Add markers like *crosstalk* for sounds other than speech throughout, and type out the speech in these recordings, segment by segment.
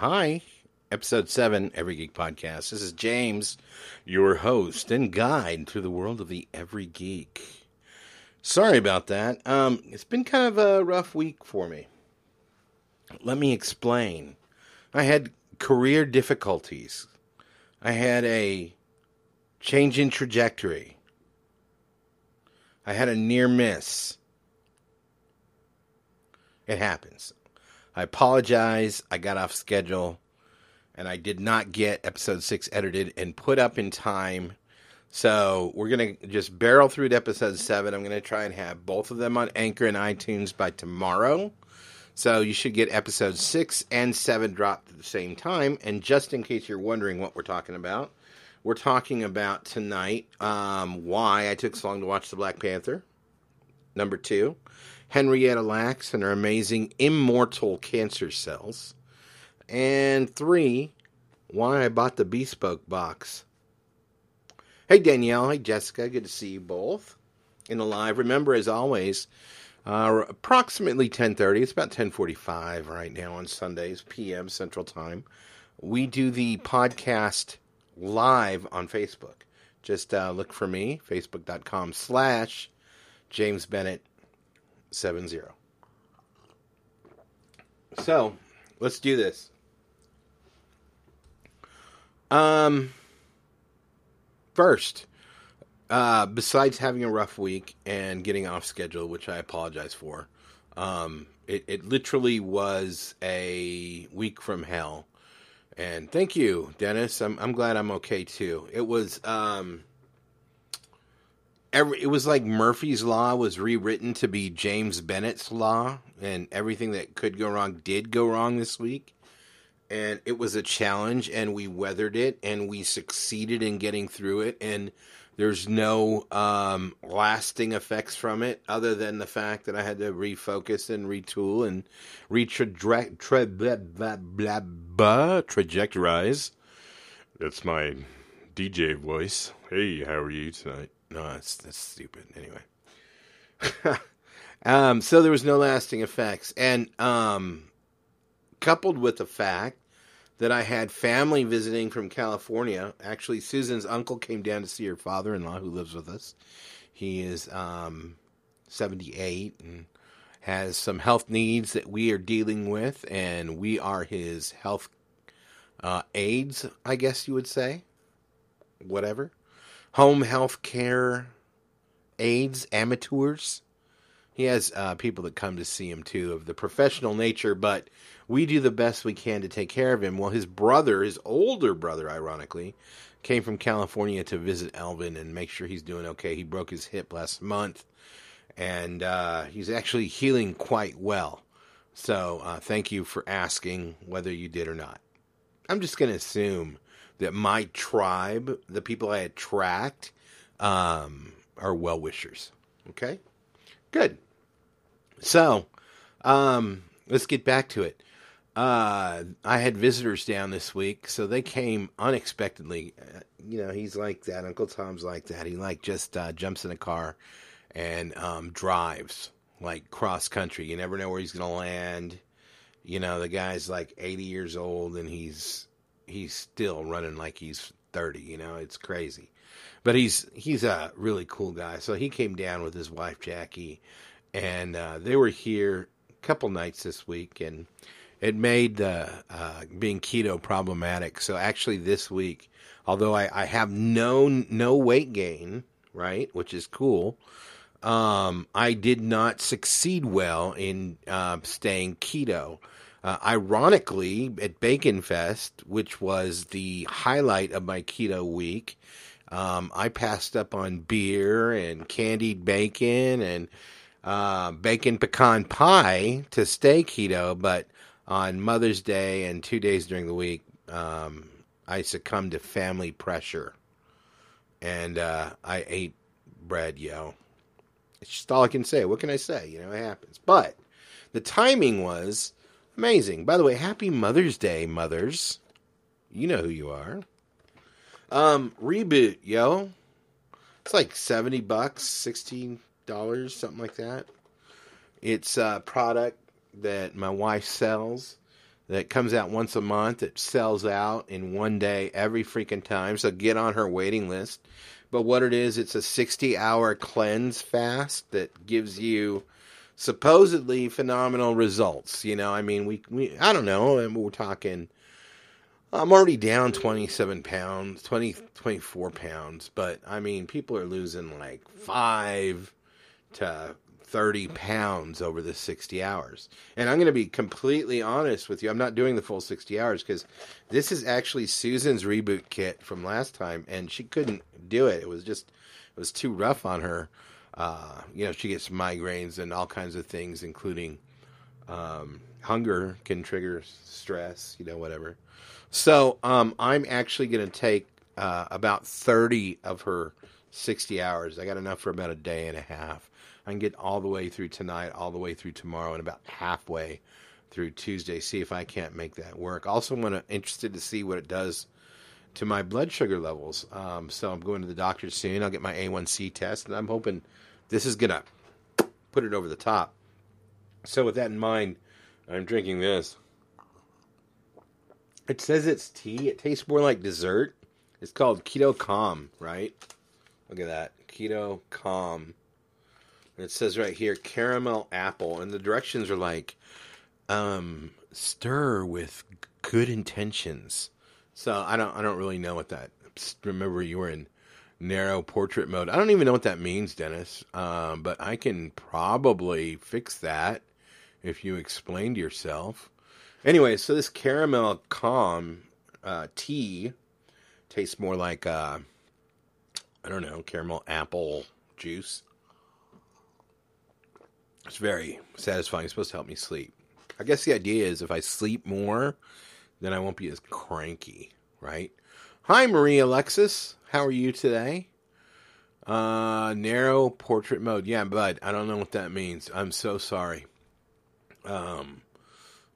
Hi, episode seven, Every Geek Podcast. This is James, your host and guide through the world of the Every Geek. Sorry about that. Um, it's been kind of a rough week for me. Let me explain. I had career difficulties. I had a change in trajectory. I had a near miss. It happens. I apologize. I got off schedule and I did not get episode six edited and put up in time. So we're going to just barrel through to episode seven. I'm going to try and have both of them on Anchor and iTunes by tomorrow. So you should get episode six and seven dropped at the same time. And just in case you're wondering what we're talking about, we're talking about tonight um, why I took so long to watch the Black Panther. Number two, Henrietta Lacks and her amazing immortal cancer cells. And three, why I bought the Bespoke box. Hey Danielle, hey Jessica, good to see you both in the live. Remember, as always, uh, approximately 10:30. It's about 10:45 right now on Sundays, p.m. Central Time. We do the podcast live on Facebook. Just uh, look for me, facebook.com slash James Bennett 70. So, let's do this. Um, first, uh, besides having a rough week and getting off schedule, which I apologize for, um, it, it literally was a week from hell. And thank you, Dennis. I'm I'm glad I'm okay too. It was um every it was like Murphy's law was rewritten to be James Bennett's law and everything that could go wrong did go wrong this week. And it was a challenge and we weathered it and we succeeded in getting through it and there's no um, lasting effects from it other than the fact that I had to refocus and retool and retraject tra- blah. That's my DJ voice. Hey, how are you tonight? No, that's that's stupid. Anyway. *laughs* um, so there was no lasting effects, and um, coupled with the fact that I had family visiting from California. Actually, Susan's uncle came down to see her father-in-law, who lives with us. He is um, 78 and has some health needs that we are dealing with, and we are his health uh, aides, I guess you would say. Whatever. Home health care aides, amateurs. He has uh, people that come to see him too of the professional nature, but we do the best we can to take care of him. Well, his brother, his older brother, ironically, came from California to visit Elvin and make sure he's doing okay. He broke his hip last month, and uh, he's actually healing quite well. So, uh, thank you for asking whether you did or not. I'm just going to assume that my tribe, the people I attract, um, are well wishers. Okay? Good. So, um, let's get back to it. Uh, I had visitors down this week, so they came unexpectedly. Uh, you know, he's like that. Uncle Tom's like that. He like just uh, jumps in a car and um, drives like cross country. You never know where he's gonna land. You know, the guy's like 80 years old and he's he's still running like he's 30. You know, it's crazy. But he's he's a really cool guy. So he came down with his wife Jackie, and uh, they were here a couple nights this week, and it made uh, uh, being keto problematic. So actually, this week, although I, I have no no weight gain, right, which is cool, um, I did not succeed well in uh, staying keto. Uh, ironically, at Bacon Fest, which was the highlight of my keto week, um, I passed up on beer and candied bacon and uh, bacon pecan pie to stay keto, but on Mother's Day and two days during the week, um, I succumbed to family pressure, and uh, I ate bread, yo. It's just all I can say. What can I say? You know, it happens. But the timing was amazing. By the way, happy Mother's Day, mothers. You know who you are. Um, reboot, yo. It's like seventy bucks, sixteen dollars, something like that. It's a product that my wife sells that comes out once a month. It sells out in one day every freaking time. So get on her waiting list. But what it is, it's a 60 hour cleanse fast that gives you supposedly phenomenal results. You know, I mean, we, we I don't know, and we're talking. I'm already down 27 pounds, 20, 24 pounds, but I mean, people are losing like five to 30 pounds over the 60 hours. And I'm going to be completely honest with you. I'm not doing the full 60 hours because this is actually Susan's reboot kit from last time, and she couldn't do it. It was just, it was too rough on her. Uh, you know, she gets migraines and all kinds of things, including um, hunger can trigger stress, you know, whatever. So um, I'm actually going to take uh, about 30 of her 60 hours. I got enough for about a day and a half. I can get all the way through tonight, all the way through tomorrow, and about halfway through Tuesday. See if I can't make that work. Also, I'm to, interested to see what it does to my blood sugar levels. Um, so I'm going to the doctor soon. I'll get my A1C test, and I'm hoping this is gonna put it over the top. So with that in mind, I'm drinking this. It says it's tea. It tastes more like dessert. It's called Keto Calm, right? Look at that. Keto Calm. And It says right here caramel apple, and the directions are like um, stir with good intentions. So I don't I don't really know what that. Remember, you were in narrow portrait mode. I don't even know what that means, Dennis. Um, but I can probably fix that if you explained yourself. Anyway, so this caramel calm uh, tea tastes more like uh, I don't know caramel apple juice. It's very satisfying. It's supposed to help me sleep. I guess the idea is if I sleep more, then I won't be as cranky, right? Hi, Marie Alexis. How are you today? Uh, narrow portrait mode. Yeah, bud. I don't know what that means. I'm so sorry. Um,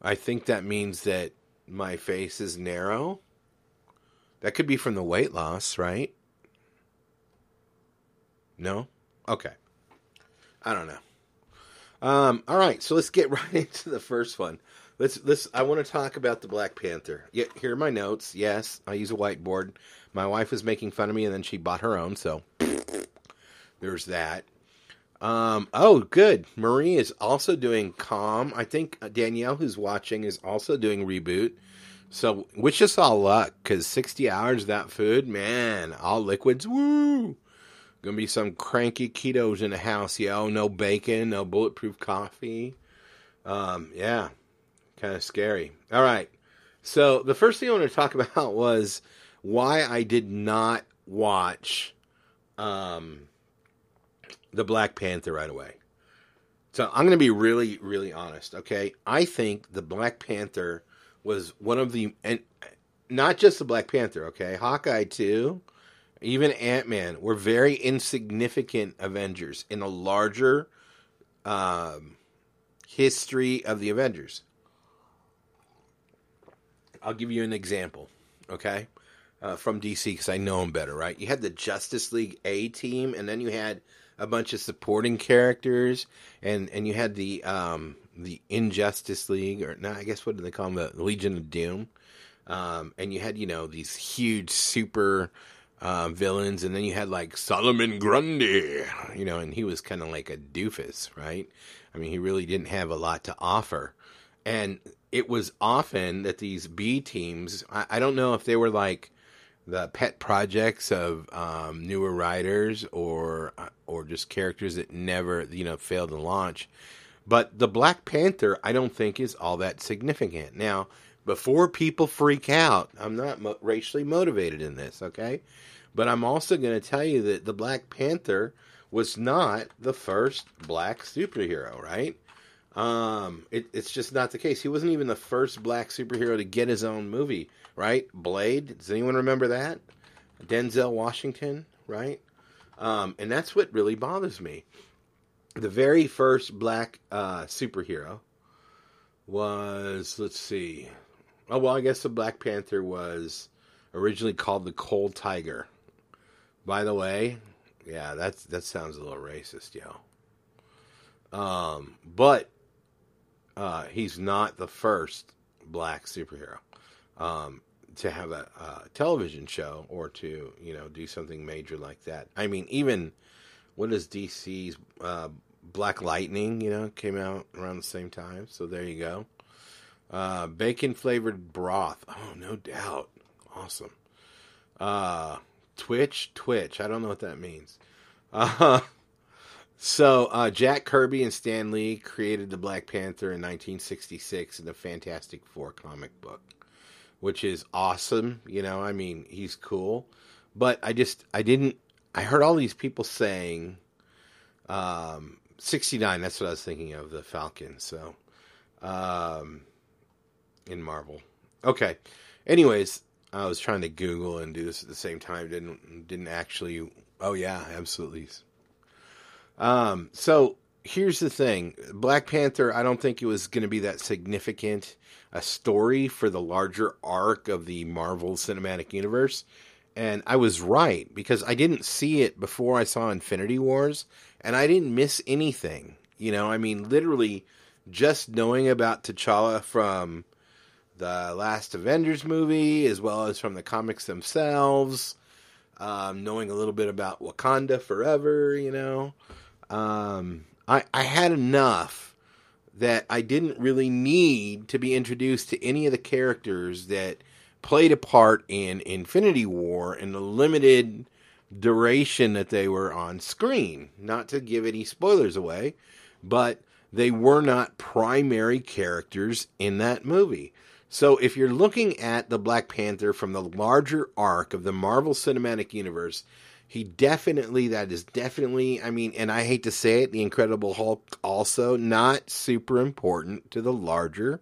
I think that means that my face is narrow. That could be from the weight loss, right? No? Okay. I don't know. Um, all right, so let's get *laughs* right into the first one. Let's let's. I want to talk about the Black Panther. Yeah, here are my notes. Yes, I use a whiteboard. My wife was making fun of me, and then she bought her own. So *laughs* there's that. Um, oh, good. Marie is also doing calm. I think Danielle, who's watching, is also doing reboot. So wish us all luck because 60 hours that food, man, all liquids, woo. Gonna be some cranky ketos in the house, yo. No bacon, no bulletproof coffee. Um, yeah, kind of scary. All right. So the first thing I want to talk *laughs* about was why I did not watch um, the Black Panther right away. So I'm going to be really, really honest. Okay, I think the Black Panther was one of the and not just the Black Panther. Okay, Hawkeye too even Ant Man were very insignificant Avengers in a larger um, history of the Avengers. I'll give you an example, okay, uh, from DC because I know them better, right? You had the Justice League A team, and then you had a bunch of supporting characters, and and you had the um, the Injustice League, or no, I guess what do they call them, the Legion of Doom, um, and you had you know these huge super uh, villains, and then you had like Solomon Grundy, you know, and he was kind of like a doofus, right? I mean, he really didn't have a lot to offer, and it was often that these B teams, I, I don't know if they were like the pet projects of um, newer writers or or just characters that never you know failed to launch. But the Black Panther, I don't think is all that significant. Now, before people freak out, I'm not mo- racially motivated in this, okay? But I'm also going to tell you that the Black Panther was not the first black superhero, right? Um, it, it's just not the case. He wasn't even the first black superhero to get his own movie, right? Blade. Does anyone remember that? Denzel Washington, right? Um, and that's what really bothers me. The very first black uh, superhero was, let's see. Oh, well, I guess the Black Panther was originally called the Coal Tiger, by the way, yeah, that's that sounds a little racist, yo. Um, but uh, he's not the first black superhero. Um, to have a, a television show or to you know do something major like that. I mean, even what is DC's uh, Black Lightning? You know, came out around the same time. So there you go. Uh, bacon flavored broth. Oh, no doubt. Awesome. Uh, Twitch, Twitch. I don't know what that means. Uh, *laughs* so uh, Jack Kirby and Stan Lee created the Black Panther in 1966 in the Fantastic Four comic book which is awesome. You know, I mean, he's cool. But I just, I didn't, I heard all these people saying, um, 69, that's what I was thinking of, the Falcon. So, um, in Marvel. Okay. Anyways, I was trying to Google and do this at the same time. Didn't, didn't actually, oh yeah, absolutely. Um, so here's the thing Black Panther, I don't think it was going to be that significant a story for the larger arc of the Marvel Cinematic Universe. And I was right because I didn't see it before I saw Infinity Wars and I didn't miss anything. You know, I mean, literally just knowing about T'Challa from the last Avengers movie as well as from the comics themselves, um, knowing a little bit about Wakanda Forever, you know. Um, I, I had enough that I didn't really need to be introduced to any of the characters that played a part in Infinity War and the limited duration that they were on screen. Not to give any spoilers away, but they were not primary characters in that movie. So if you're looking at the Black Panther from the larger arc of the Marvel Cinematic Universe, he definitely that is definitely i mean and i hate to say it the incredible hulk also not super important to the larger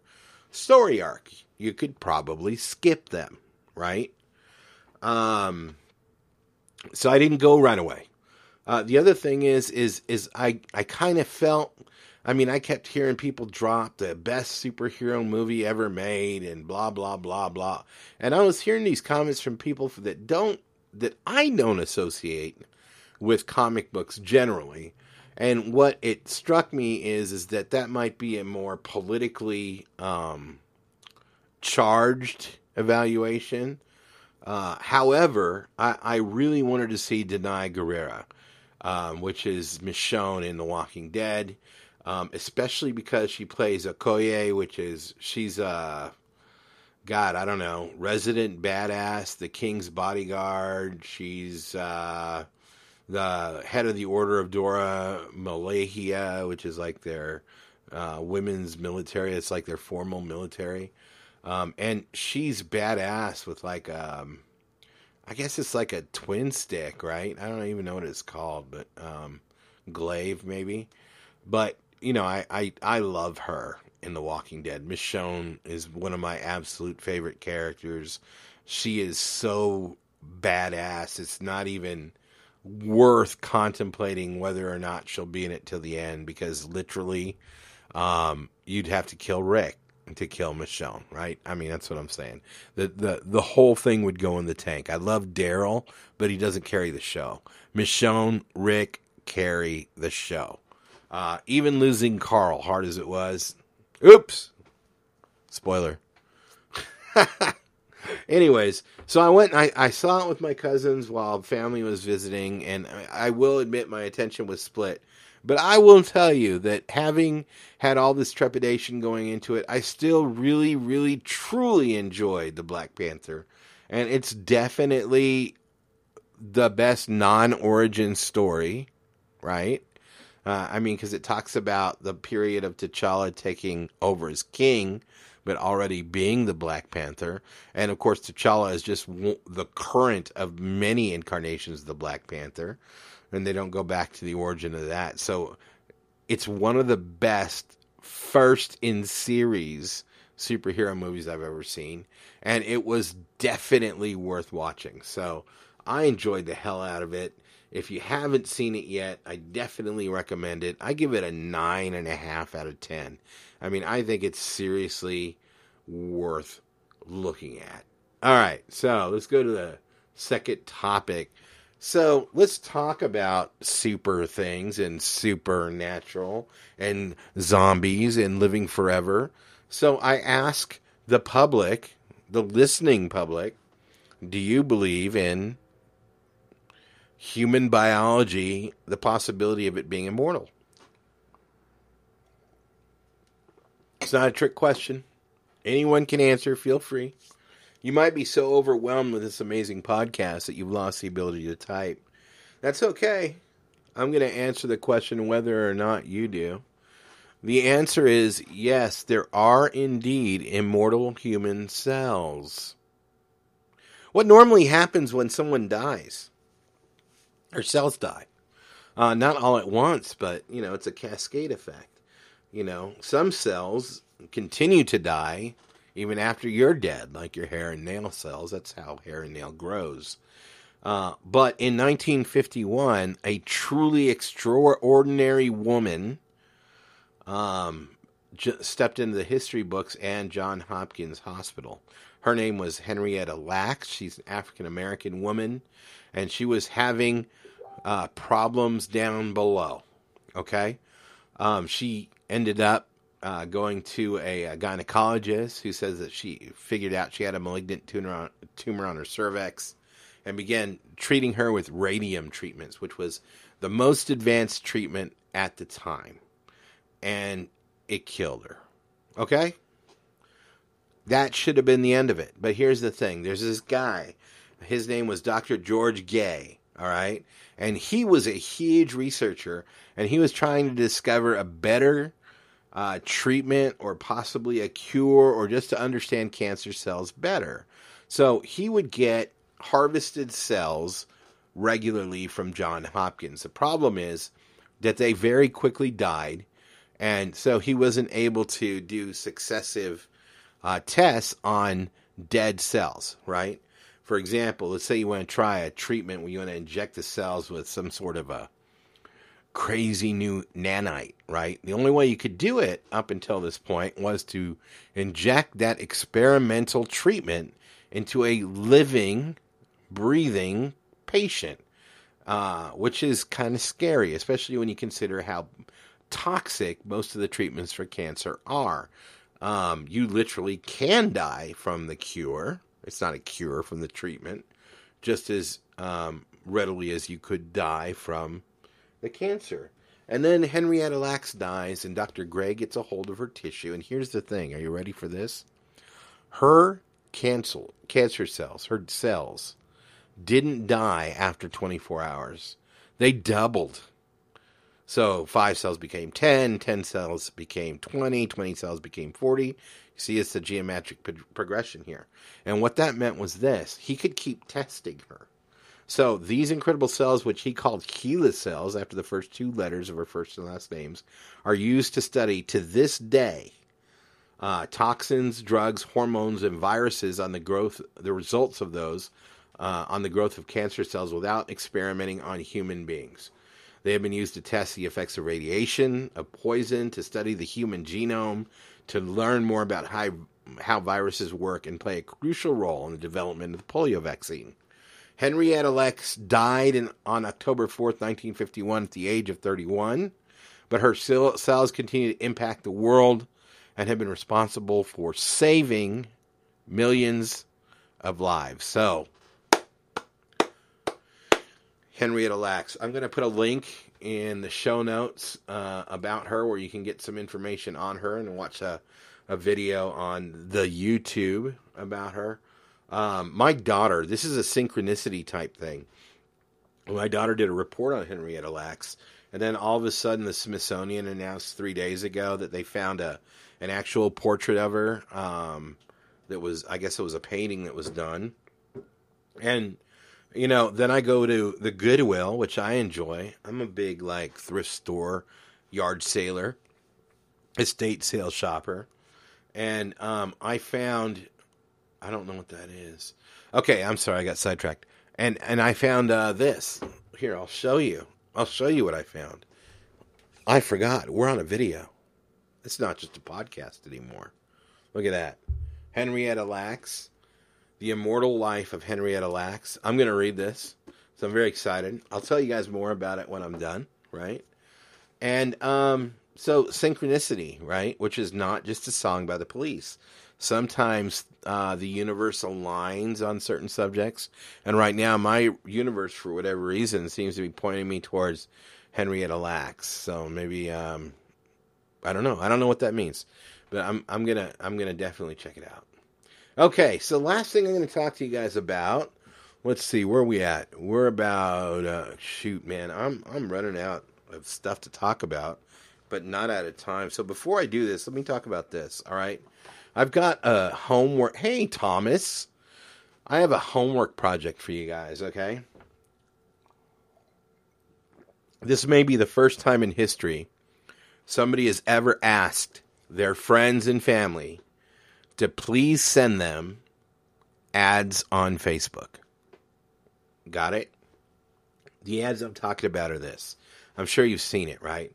story arc. You could probably skip them right? Um so i didn't go right away. Uh, the other thing is is is i i kind of felt i mean i kept hearing people drop the best superhero movie ever made and blah blah blah blah. And i was hearing these comments from people that don't that I don't associate with comic books generally. And what it struck me is is that that might be a more politically um, charged evaluation. Uh, however, I, I, really wanted to see Danai Gurira, um, which is Michonne in The Walking Dead, um, especially because she plays Okoye, which is she's a God, I don't know, resident badass, the king's bodyguard. She's uh, the head of the Order of Dora Milaje, which is like their uh, women's military. It's like their formal military. Um, and she's badass with like, um, I guess it's like a twin stick, right? I don't even know what it's called, but um, glaive maybe. But you know, I, I I love her in The Walking Dead. Michonne is one of my absolute favorite characters. She is so badass. It's not even worth contemplating whether or not she'll be in it till the end because literally um, you'd have to kill Rick to kill Michonne, right? I mean, that's what I'm saying. The the the whole thing would go in the tank. I love Daryl, but he doesn't carry the show. Michonne, Rick carry the show. Uh, even losing Carl, hard as it was, Oops. Spoiler. *laughs* Anyways, so I went. I, I saw it with my cousins while family was visiting, and I, will admit my attention was split. But I will tell you that having had all this trepidation going into it, I still really, really, truly enjoyed the Black Panther, and it's definitely the best non-origin story, right? Uh, I mean, because it talks about the period of T'Challa taking over as king, but already being the Black Panther. And of course, T'Challa is just the current of many incarnations of the Black Panther. And they don't go back to the origin of that. So it's one of the best first in series superhero movies I've ever seen. And it was definitely worth watching. So I enjoyed the hell out of it. If you haven't seen it yet, I definitely recommend it. I give it a nine and a half out of ten. I mean, I think it's seriously worth looking at. All right, so let's go to the second topic. So let's talk about super things and supernatural and zombies and living forever. So I ask the public, the listening public, do you believe in human biology, the possibility of it being immortal? It's not a trick question. Anyone can answer. Feel free. You might be so overwhelmed with this amazing podcast that you've lost the ability to type. That's okay. I'm going to answer the question whether or not you do. The answer is yes, there are indeed immortal human cells. What normally happens when someone dies? Or cells die. Uh, not all at once, but, you know, it's a cascade effect. You know, some cells continue to die even after you're dead, like your hair and nail cells. That's how hair and nail grows. Uh, but in 1951, a truly extraordinary woman um, j- stepped into the history books and John Hopkins Hospital. Her name was Henrietta Lacks. She's an African American woman, and she was having uh, problems down below. Okay, um, she ended up uh, going to a, a, gynecologist who says that she figured out she had a malignant tumor on, tumor on her cervix and began treating her with radium treatments, which was the most advanced treatment at the time and it killed her. Okay? That should have been the end of it. But here's the thing there's this guy. His name was Dr. George Gey. All right? And he was a huge researcher and he was trying to discover a better uh, treatment or possibly a cure or just to understand cancer cells better. So he would get harvested cells regularly from John Hopkins. The problem is that they very quickly died and so he wasn't able to do successive uh, tests on dead cells, right? For example, let's say you want to try a treatment where you want to inject the cells with some sort of a crazy new nanite, right? The only way you could do it up until this point was to inject that experimental treatment into a living, breathing patient, uh, which is kind of scary, especially when you consider how toxic most of the treatments for cancer are. Um, you literally can die from the cure. It's not a cure from the treatment, just as um, readily as you could die from the cancer. And then Henrietta Lacks dies, and Dr. Gray gets a hold of her tissue. And here's the thing are you ready for this? Her cancer, cancer cells, her cells, didn't die after 24 hours, they doubled. So five cells became 10, 10 cells became 20, 20 cells became 40. You see, it's a geometric pro- progression here. And what that meant was this he could keep testing her. So these incredible cells, which he called HeLa cells after the first two letters of her first and last names, are used to study to this day uh, toxins, drugs, hormones, and viruses on the growth, the results of those uh, on the growth of cancer cells without experimenting on human beings. They have been used to test the effects of radiation, of poison, to study the human genome, to learn more about how, how viruses work and play a crucial role in the development of the polio vaccine. Henrietta Lacks died in, on October 4th, 1951, at the age of 31, but her cells continue to impact the world and have been responsible for saving millions of lives. So, Henrietta Lacks. I'm going to put a link in the show notes uh, about her where you can get some information on her and watch a, a video on the YouTube about her. Um, my daughter, this is a synchronicity type thing. My daughter did a report on Henrietta Lacks, and then all of a sudden, the Smithsonian announced three days ago that they found a an actual portrait of her. Um, that was, I guess, it was a painting that was done, and you know, then I go to the Goodwill, which I enjoy. I'm a big like thrift store, yard sailor, estate sale shopper, and um, I found, I don't know what that is. Okay, I'm sorry, I got sidetracked. And and I found uh, this. Here, I'll show you. I'll show you what I found. I forgot. We're on a video. It's not just a podcast anymore. Look at that. Henrietta Lacks the Immortal Life of Henrietta Lacks. I'm going to read this, so I'm very excited. I'll tell you guys more about it when I'm done, right? And um, so, Synchronicity, right, which is not just a song by the police. sometimes uh, the universe aligns on certain subjects. And right now, my universe, for whatever reason, seems to be pointing me towards Henrietta Lacks. So maybe um, I don't know. I don't know what that means, but I'm I'm gonna I'm gonna definitely check it out. Okay, so last thing I'm gonna talk to you guys about. Let's see where we at. We're about uh, shoot, man. I'm I'm running out of stuff to talk about, but not out of time. So before I do this, let me talk about this. All right. I've got a homework. Hey, Thomas. I have a homework project for you guys, okay? This may be the first time in history somebody has ever asked their friends and family to please send them ads on Facebook. Got it? The ads I'm talking about are this. I'm sure you've seen it, right?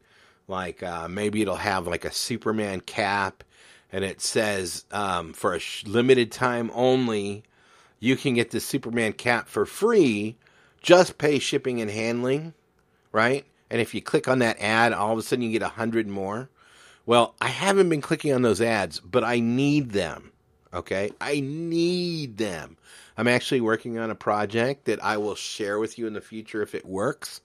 Like uh, maybe it'll have like a Superman cap and it says um, for a sh- limited time only, you can get the Superman cap for free. Just pay shipping and handling, right? And if you click on that ad, all of a sudden you get a hundred more. Well, I haven't been clicking on those ads, but I need them. Okay, I need them. I'm actually working on a project that I will share with you in the future if it works.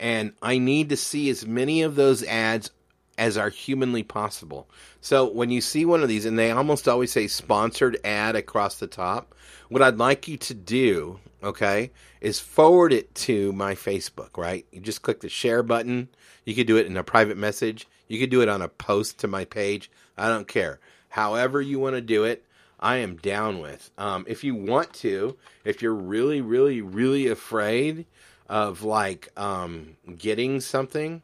And I need to see as many of those ads as are humanly possible. So when you see one of these, and they almost always say sponsored ad across the top, what I'd like you to do, okay, is forward it to my Facebook, right? You just click the share button. You could do it in a private message. You could do it on a post to my page. I don't care. However you want to do it, I am down with. Um, if you want to, if you're really, really, really afraid of like um, getting something,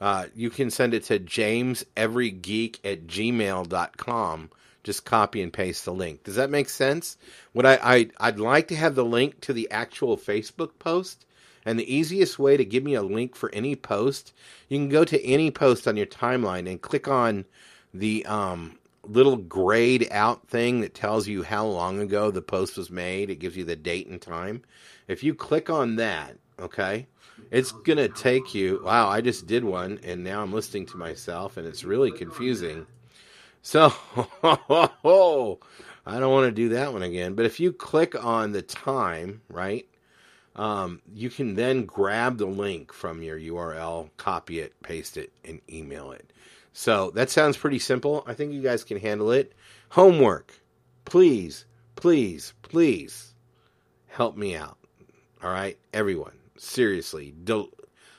uh, you can send it to jameseverygeek at gmail.com. Just copy and paste the link. Does that make sense? What I, I I'd like to have the link to the actual Facebook post. And the easiest way to give me a link for any post, you can go to any post on your timeline and click on the um, little grayed out thing that tells you how long ago the post was made. It gives you the date and time. If you click on that, okay, it's going to take you. Wow, I just did one and now I'm listening to myself and it's really confusing. So, *laughs* I don't want to do that one again. But if you click on the time, right, um, you can then grab the link from your URL, copy it, paste it, and email it. So that sounds pretty simple. I think you guys can handle it. Homework. Please, please, please help me out. All right, everyone seriously. Don't,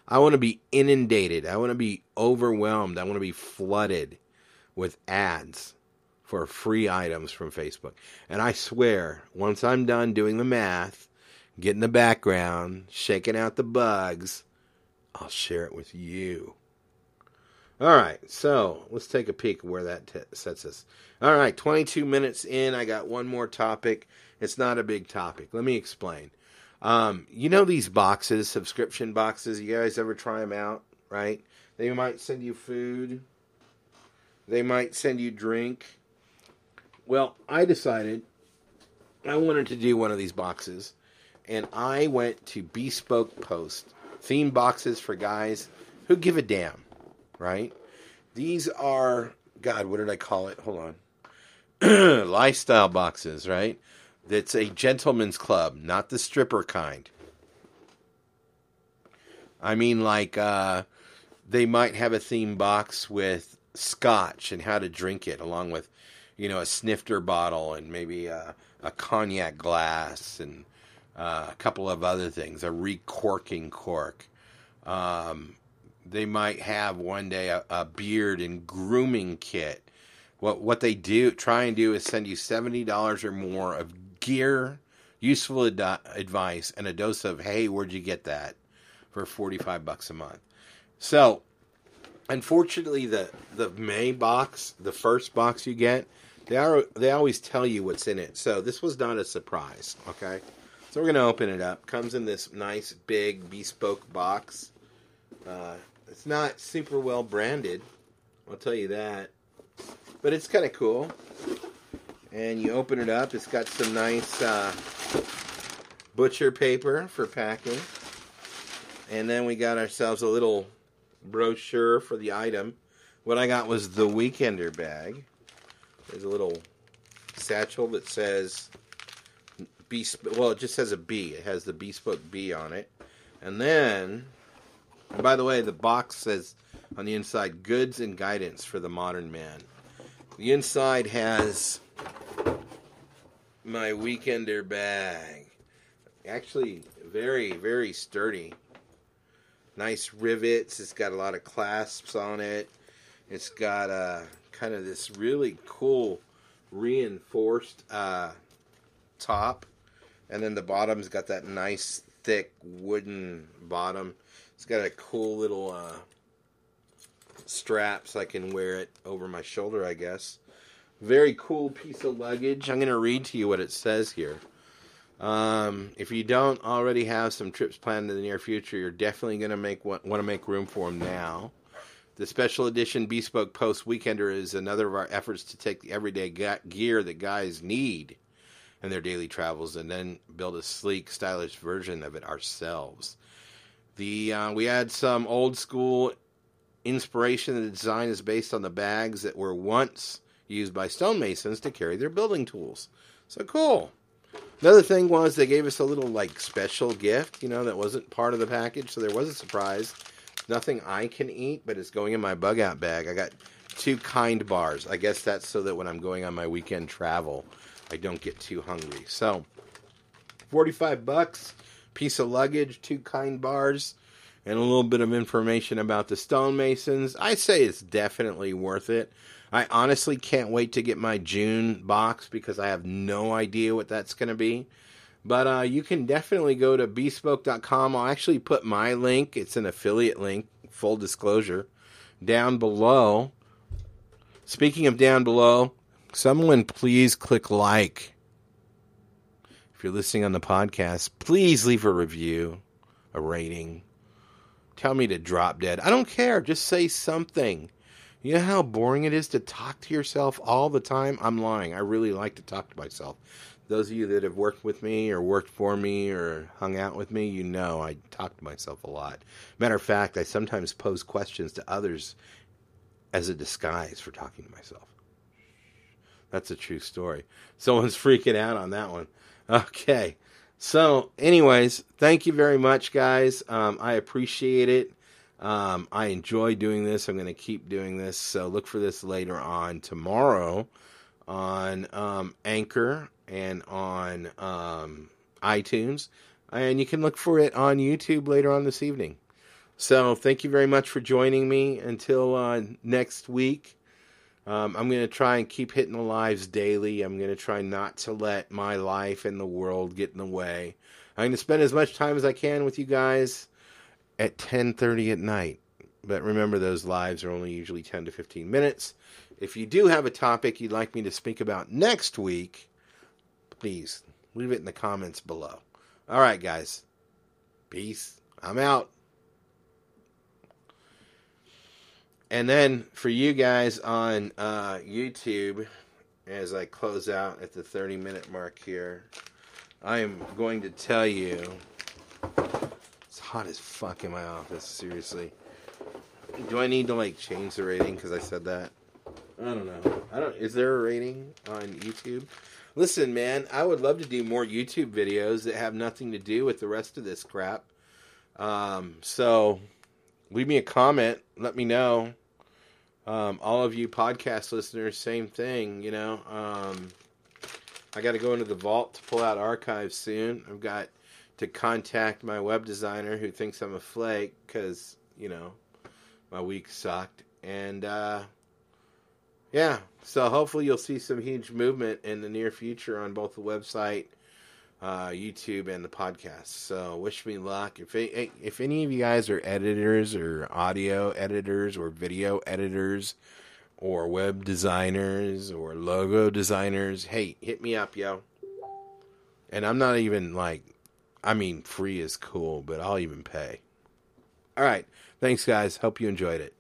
I want to be inundated. I want to be overwhelmed. I want to be flooded with ads for free items from Facebook. And I swear, once I'm done doing the math, getting the background, shaking out the bugs, I'll share it with you. All right, so let's take a peek where that t- sets us. All right, 22 minutes in. I got one more topic. It's not a big topic. Let me explain. Um, you know these boxes, subscription boxes. You guys ever try them out? Right? They might send you food. They might send you drink. Well, I decided I wanted to do one of these boxes, and I went to Bespoke Post theme boxes for guys who give a damn. Right? These are God. What did I call it? Hold on. *clears throat* Lifestyle boxes. Right? That's a gentleman's club, not the stripper kind. I mean, like, uh, they might have a theme box with scotch and how to drink it, along with, you know, a snifter bottle and maybe a, a cognac glass and uh, a couple of other things, a recorking cork. Um, they might have one day a, a beard and grooming kit. What what they do try and do is send you seventy dollars or more of gear, useful ad- advice, and a dose of hey, where'd you get that for forty five bucks a month. So, unfortunately, the the May box, the first box you get, they are they always tell you what's in it. So this was not a surprise. Okay, so we're gonna open it up. Comes in this nice big bespoke box. Uh, it's not super well branded, I'll tell you that, but it's kind of cool and you open it up. It's got some nice uh, butcher paper for packing. And then we got ourselves a little brochure for the item. What I got was the Weekender bag. There's a little satchel that says bespoke. Well, it just says a B. It has the bespoke B on it, and then, and by the way, the box says on the inside goods and guidance for the modern man. The inside has my weekender bag. Actually, very very sturdy. Nice rivets. It's got a lot of clasps on it. It's got a kind of this really cool reinforced uh, top, and then the bottom's got that nice thick wooden bottom. It's got a cool little uh, strap so I can wear it over my shoulder, I guess. Very cool piece of luggage. I'm going to read to you what it says here. Um, if you don't already have some trips planned in the near future, you're definitely going to make want to make room for them now. The special edition Bespoke Post Weekender is another of our efforts to take the everyday gear that guys need in their daily travels and then build a sleek, stylish version of it ourselves. The uh, we add some old school inspiration. The design is based on the bags that were once used by stonemasons to carry their building tools. So cool. Another thing was they gave us a little like special gift, you know, that wasn't part of the package, so there was a surprise nothing I can eat, but it's going in my bug out bag. I got two kind bars. I guess that's so that when I'm going on my weekend travel, I don't get too hungry. So, 45 bucks, piece of luggage, two kind bars, and a little bit of information about the stonemasons. I say it's definitely worth it. I honestly can't wait to get my June box because I have no idea what that's going to be. But uh, you can definitely go to bespoke.com. I'll actually put my link, it's an affiliate link, full disclosure, down below. Speaking of down below, someone please click like. If you're listening on the podcast, please leave a review, a rating. Tell me to drop dead. I don't care. Just say something. You know how boring it is to talk to yourself all the time? I'm lying. I really like to talk to myself those of you that have worked with me or worked for me or hung out with me, you know I talk to myself a lot. Matter of fact, I sometimes pose questions to others as a disguise for talking to myself. That's a true story. Someone's *laughs* freaking out on that one. Okay. So, anyways, thank you very much, guys. Um, I appreciate it. Um, I enjoy doing this. I'm going to keep doing this. So, look for this later on tomorrow on um, Anchor and on um, iTunes. And you can look for it on YouTube later on this evening. So thank you very much for joining me. Until uh, next week, um, I'm going to try and keep hitting the lives daily. I'm going to try not to let my life and the world get in the way. I'm going to spend as much time as I can with you guys at 10:30 at night. But remember, those lives are only usually 10 to 15 minutes. If you do have a topic you'd like me to speak about next week, please leave it in the comments below. All right, guys. Peace. I'm out. And then for you guys on uh, YouTube, as I close out at the 30 minute mark here, I am going to tell you it's hot as fuck in my office, seriously. Do I need to like change the rating because I said that? I don't know. I don't. Is there a rating on YouTube? Listen, man, I would love to do more YouTube videos that have nothing to do with the rest of this crap. Um, so leave me a comment. Let me know. Um, all of you podcast listeners, same thing. You know, um, I got to go into the vault to pull out archives soon. I've got to contact my web designer who thinks I'm a flake because you know my week sucked, and uh, yeah, so hopefully you'll see some huge movement in the near future on both the website, uh, YouTube, and the podcast. So wish me luck. If if any of you guys are editors or audio editors or video editors or web designers or logo designers, hey, hit me up, yo. And I'm not even like, I mean, free is cool, but I'll even pay. All right. Thanks, guys. Hope you enjoyed it.